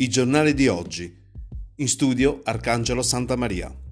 I giornali di oggi. In studio Arcangelo Santa Maria.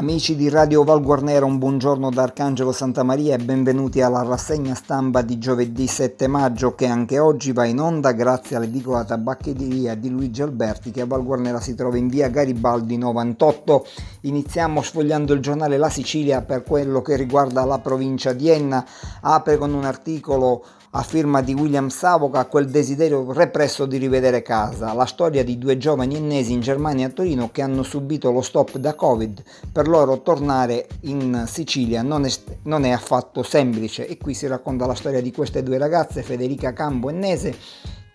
Amici di Radio Val Guarnera, un buongiorno da Arcangelo Santa Maria e benvenuti alla rassegna stampa di giovedì 7 maggio che anche oggi va in onda grazie all'edicola tabaccheria di Luigi Alberti che a Val Guarnera si trova in via Garibaldi 98. Iniziamo sfogliando il giornale La Sicilia per quello che riguarda la provincia di Enna. Apre con un articolo a firma di William Savoca quel desiderio represso di rivedere casa, la storia di due giovani ennesi in Germania a Torino che hanno subito lo stop da Covid, per loro tornare in Sicilia non è, non è affatto semplice. E qui si racconta la storia di queste due ragazze, Federica Cambo ennese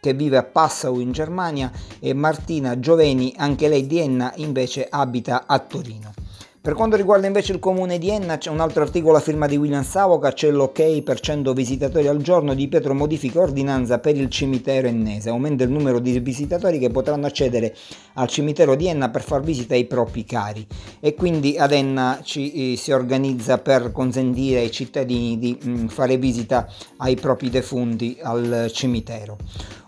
che vive a Passau in Germania e Martina Gioveni, anche lei di Enna, invece abita a Torino. Per quanto riguarda invece il comune di Enna c'è un altro articolo a firma di William Savoca, c'è l'ok per 100 visitatori al giorno, Di Pietro modifica ordinanza per il cimitero ennese, aumenta il numero di visitatori che potranno accedere al cimitero di Enna per far visita ai propri cari e quindi ad Enna ci eh, si organizza per consentire ai cittadini di mh, mm, fare visita ai propri defunti al cimitero.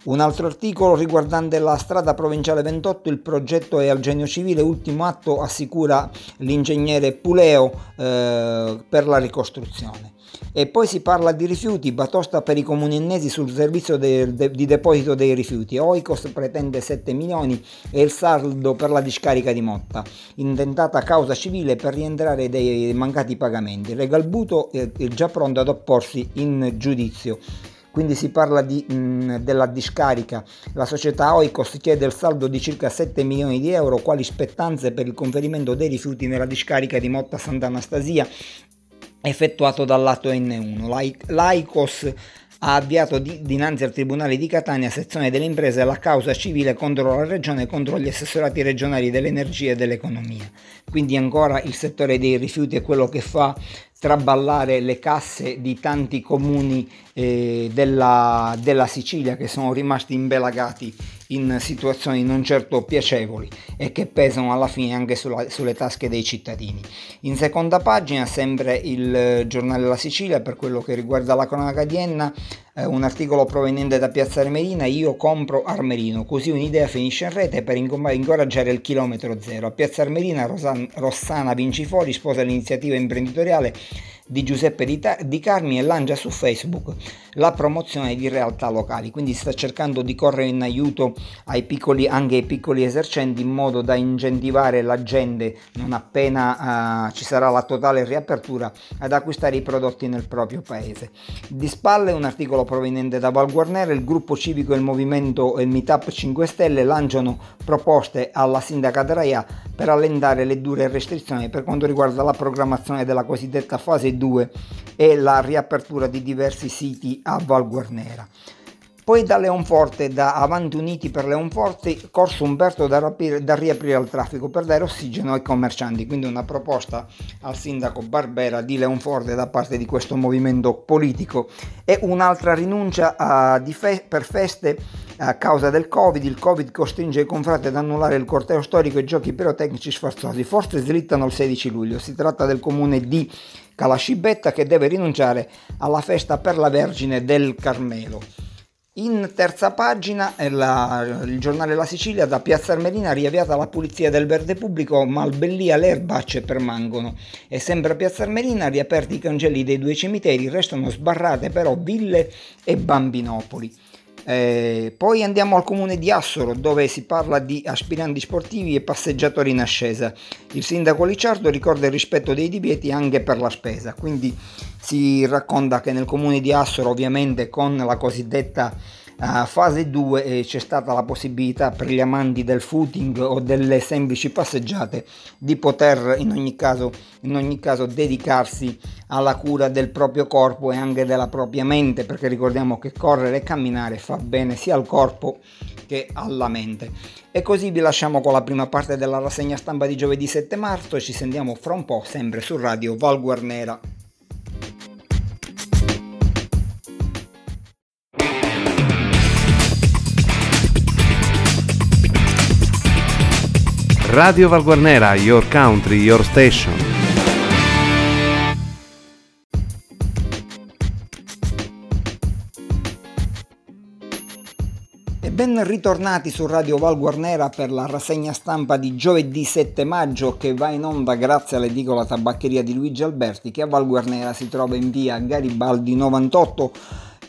Un altro articolo riguardante la strada provinciale 28, il progetto è al genio civile, ultimo atto assicura l'ingegnere Puleo eh, per la ricostruzione. E poi si parla di rifiuti, batosta per i comuni ennesi sul servizio de, de, di deposito dei rifiuti. Oikos pretende 7 milioni e il saldo per la discarica di Motta. Intentata causa civile per rientrare dei mancati pagamenti. Regalbuto è già pronto ad opporsi in giudizio quindi si parla di, mh, della discarica. La società Oikos chiede il saldo di circa 7 milioni di euro quali spettanze per il conferimento dei rifiuti nella discarica di Motta Sant'Anastasia effettuato dal lato N1. L'Aicos ha avviato di, dinanzi al Tribunale di Catania, sezione delle imprese, la causa civile contro la Regione e contro gli assessorati regionali dell'energia e dell'economia. Quindi ancora il settore dei rifiuti è quello che fa traballare le casse di tanti comuni eh, della, della, Sicilia che sono rimasti imbelagati in situazioni non certo piacevoli e che pesano alla fine anche sulla, sulle tasche dei cittadini. In seconda pagina, sempre il giornale La Sicilia, per quello che riguarda la cronaca di Enna, eh, un articolo proveniente da Piazza Armerina, io compro Armerino, così un'idea finisce in rete per incoraggiare il chilometro zero. A Piazza Armerina Rossana Vincifoli sposa l'iniziativa imprenditoriale di Giuseppe Di, Ta- di Carmi e lancia su Facebook la promozione di realtà locali, quindi sta cercando di correre in aiuto ai piccoli, anche ai piccoli esercenti in modo da incentivare la gente non appena uh, ci sarà la totale riapertura ad acquistare i prodotti nel proprio paese. Di spalle un articolo proveniente da Val Guarnera, il gruppo civico e il movimento e il Meetup 5 Stelle lanciano proposte alla sindaca Draia per allentare le dure restrizioni per quanto riguarda la programmazione della cosiddetta fase 2022 e la riapertura di diversi siti a Val Guarnera. Poi da Leonforte, da Avanti Uniti per Leonforte, Corso Umberto da, rapire, da, riaprire al traffico per dare ossigeno ai commercianti, quindi una proposta al sindaco Barbera di Leonforte da parte di questo movimento politico e un'altra rinuncia uh, fe- per feste a causa del Covid. Il Covid costringe i confrati ad annullare il corteo storico e i giochi pirotecnici sfarzosi, forse slittano il 16 luglio. Si tratta del comune di Calascibetta che deve rinunciare alla festa per la Vergine del Carmelo. In terza pagina la, il giornale La Sicilia da Piazza Armerina riavviata la pulizia del verde pubblico ma al Bellia le erbacce permangono e sempre a Piazza Armerina riaperti i cancelli dei due cimiteri restano sbarrate però ville e bambinopoli. Eh, poi andiamo al comune di Assoro dove si parla di aspiranti sportivi e passeggiatori in ascesa. Il sindaco Licciardo ricorda il rispetto dei divieti anche per la spesa, quindi si racconta che nel comune di Assoro ovviamente con la cosiddetta a fase 2 eh, c'è stata la possibilità per gli amanti del footing o delle semplici passeggiate di poter in ogni caso, in ogni caso dedicarsi alla cura del proprio corpo e anche della propria mente perché ricordiamo che correre e camminare fa bene sia al corpo che alla mente. E così vi lasciamo con la prima parte della rassegna stampa di giovedì 7 marzo e ci sentiamo fra un po' sempre su Radio Val Radio Valguarnera, Your Country, Your Station. E ben ritornati su Radio Val Guarnera per la rassegna stampa di giovedì 7 maggio che va in onda grazie all'edicola tabaccheria di Luigi Alberti che a Val Guarnera si trova in via Garibaldi 98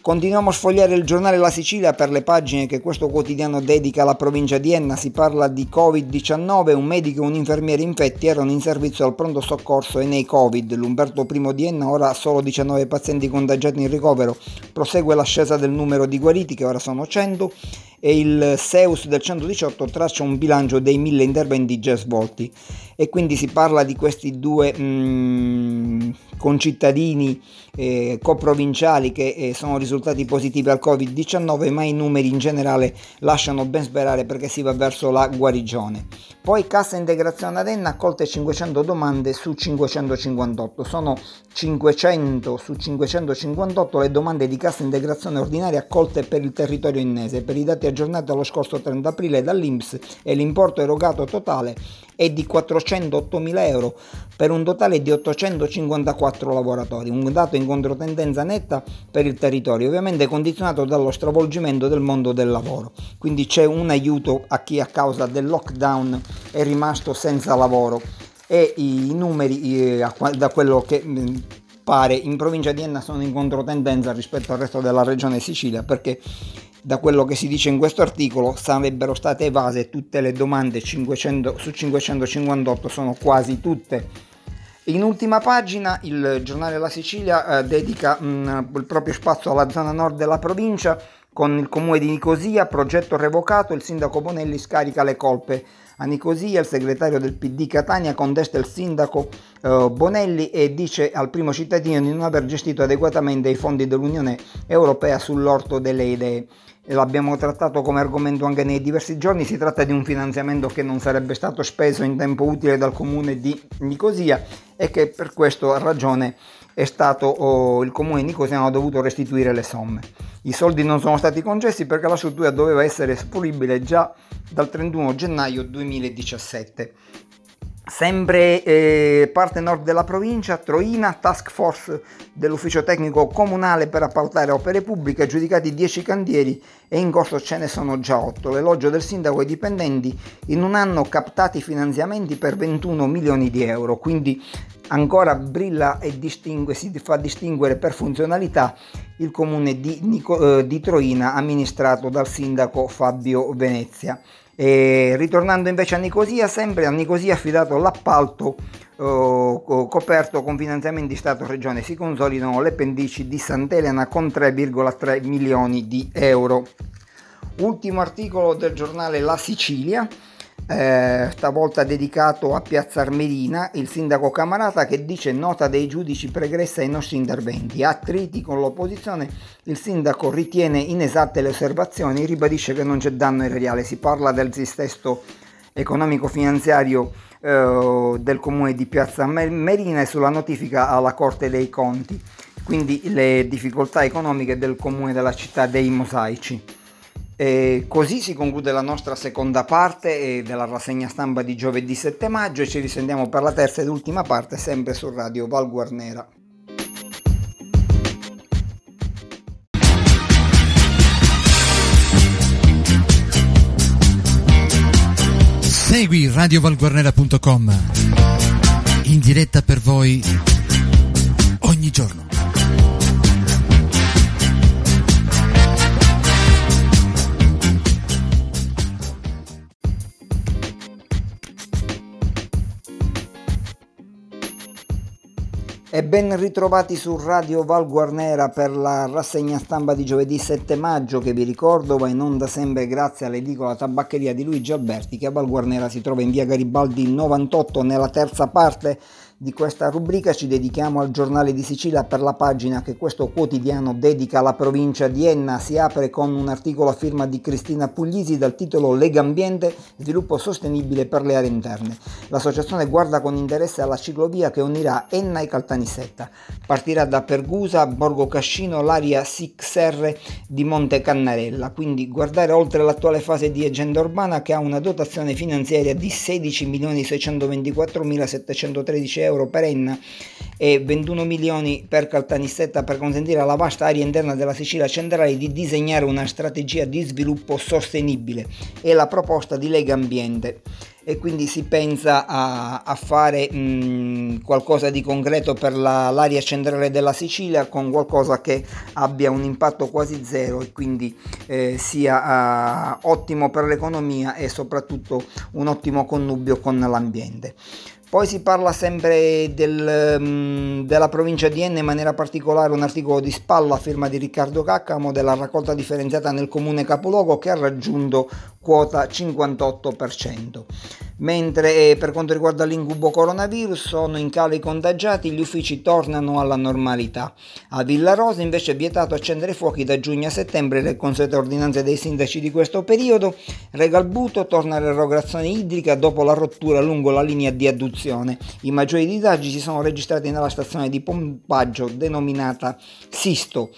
Continuiamo a sfogliare il giornale La Sicilia per le pagine che questo quotidiano dedica alla provincia di Enna. Si parla di Covid-19, un medico e un infermiere infetti erano in servizio al pronto soccorso e nei Covid. L'Umberto I di Enna, ora solo 19 pazienti contagiati in ricovero. Prosegue l'ascesa del numero di guariti che ora sono 100 e il Seus del 118 traccia un bilancio dei mille interventi già svolti. E quindi si parla di questi due mm, concittadini eh, coprovinciali che eh, sono risultati positivi al Covid-19 ma i numeri in generale lasciano ben sperare perché si va verso la guarigione. Poi Cassa Integrazione Adenna accolte 500 domande su 558, sono 500 su 558 le domande di Cassa Integrazione Ordinaria accolte per il territorio innese. Per i dati aggiornati allo scorso 30 aprile dall'Inps e l'importo erogato totale è di 408.000 euro per un totale di 854 lavoratori, un dato in controtendenza netta per il territorio, ovviamente condizionato dallo stravolgimento del mondo del lavoro. Quindi c'è un aiuto a chi a causa del lockdown è rimasto senza lavoro e i numeri eh, da quello che mm, pare in provincia di Enna sono in controtendenza rispetto al resto della regione Sicilia perché da quello che si dice in questo articolo sarebbero state evase tutte le domande 500, su 558 sono quasi tutte. In ultima pagina il giornale La Sicilia eh, dedica mh, mm, il proprio spazio alla zona nord della provincia con il comune di Nicosia, progetto revocato, il sindaco Bonelli scarica le colpe a Nicosia, il segretario del PD Catania contesta il sindaco eh, Bonelli e dice al primo cittadino di non aver gestito adeguatamente i fondi dell'Unione Europea sull'orto delle idee. L'abbiamo trattato come argomento anche nei diversi giorni, si tratta di un finanziamento che non sarebbe stato speso in tempo utile dal comune di Nicosia e che per questo ragione è stato oh, il comune di Nicosia ha dovuto restituire le somme. I soldi non sono stati concessi perché la struttura doveva essere fruibile già dal 31 gennaio 2017. Sempre eh, parte nord della provincia, Troina, task force dell'ufficio tecnico comunale per appaltare opere pubbliche, giudicati 10 cantieri e in corso ce ne sono già 8. L'elogio del sindaco ai dipendenti in un anno captati finanziamenti per 21 milioni di euro, quindi ancora brilla e distingue, si fa distinguere per funzionalità il comune di, Nico, eh, di Troina amministrato dal sindaco Fabio Venezia. E ritornando invece a Nicosia, sempre a Nicosia affidato l'appalto eh, coperto con finanziamenti Stato-Regione. Si consolidano le pendici di Sant'Elena con 3,3 milioni di euro. Ultimo articolo del giornale La Sicilia eh, stavolta dedicato a Piazza Armerina, il sindaco Camarata che dice nota dei giudici pregressa ai nostri interventi. Attriti con l'opposizione, il sindaco ritiene inesatte le osservazioni, ribadisce che non c'è danno erariale, si parla del distesto economico-finanziario eh, del comune di Piazza Armerina e sulla notifica alla Corte dei Conti, quindi le difficoltà economiche del comune della città dei Mosaici. E così si conclude la nostra seconda parte della rassegna stampa di giovedì 7 maggio e ci risentiamo per la terza ed ultima parte sempre su Radio Val Guarnera. Segui radiovalguarnera.com in diretta per voi ogni giorno. E ben ritrovati su Radio Val Guarnera per la rassegna stampa di giovedì 7 maggio che vi ricordo va in onda sempre grazie all'edicola tabaccheria di Luigi Alberti che a Val Guarnera si trova in via Garibaldi 98 nella terza parte di questa rubrica ci dedichiamo al giornale di Sicilia per la pagina che questo quotidiano dedica alla provincia di Enna. Si apre con un articolo a firma di Cristina Puglisi dal titolo Lega Ambiente, sviluppo sostenibile per le aree interne. L'associazione guarda con interesse alla ciclovia che unirà Enna e Caltanissetta. Partirà da Pergusa, Borgo Cascino, l'area SIXR di Monte Cannarella, quindi guardare oltre l'attuale fase di agenda urbana che ha una dotazione finanziaria di 16.624.713 euro euro per Enna e 21 milioni per Caltanissetta per consentire alla vasta area interna della Sicilia centrale di disegnare una strategia di sviluppo sostenibile. È la proposta di Lega Ambiente e quindi si pensa a, a fare mh, qualcosa di concreto per la, l'area centrale della Sicilia con qualcosa che abbia un impatto quasi zero e quindi eh, sia uh, ottimo per l'economia e soprattutto un ottimo connubio con l'ambiente. Poi si parla sempre del, um, della provincia di Enne, in maniera particolare un articolo di spalla a firma di Riccardo Caccamo della raccolta differenziata nel comune capoluogo che ha raggiunto quota 58%. Mentre eh, per quanto riguarda l'incubo coronavirus sono in calo i contagiati, gli uffici tornano alla normalità. A Villa Rosa invece è vietato accendere fuochi da giugno a settembre le consuete ordinanze dei sindaci di questo periodo. Regalbuto torna l'erogazione idrica dopo la rottura lungo la linea di adduzione. I maggiori disagi si sono registrati nella stazione di pompaggio denominata Sisto.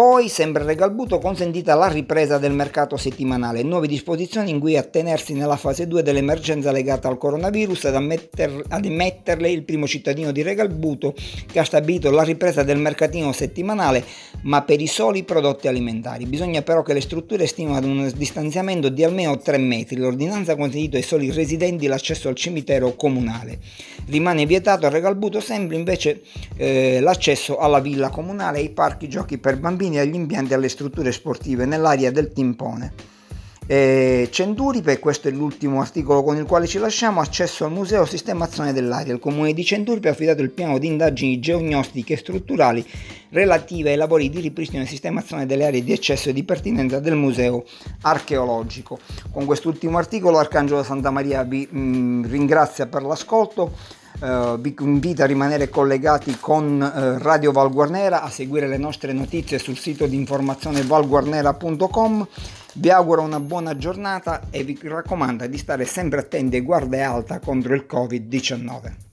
Poi, sempre Regalbuto, consentita la ripresa del mercato settimanale, nuove disposizioni in cui attenersi nella fase 2 dell'emergenza legata al coronavirus ad, ammetter, ad emetterle il primo cittadino di Regalbuto che ha stabilito la ripresa del mercatino settimanale ma per i soli prodotti alimentari. Bisogna però che le strutture stimano ad un distanziamento di almeno 3 metri. L'ordinanza ha consentito ai soli residenti l'accesso al cimitero comunale. Rimane vietato a Regalbuto sempre invece eh, l'accesso alla villa comunale e ai parchi giochi per bambini bambini agli impianti e alle strutture sportive nell'area del Timpone. E Centuripe, questo è l'ultimo articolo con il quale ci lasciamo, accesso al museo sistemazione dell'aria. Il comune di Centuripe ha affidato il piano di indagini geognostiche e strutturali relative ai lavori di ripristino e sistemazione delle aree di accesso e di pertinenza del museo archeologico. Con quest'ultimo articolo Arcangelo Santa Maria vi mh, mm, ringrazia per l'ascolto. Uh, vi invito a rimanere collegati con uh, Radio Valguarnera, a seguire le nostre notizie sul sito di informazione valguarnera.com. Vi auguro una buona giornata e vi raccomando di stare sempre attenti e guardia alta contro il Covid-19.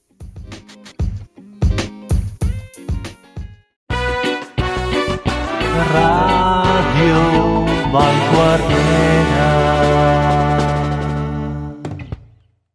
Radio Valguarnera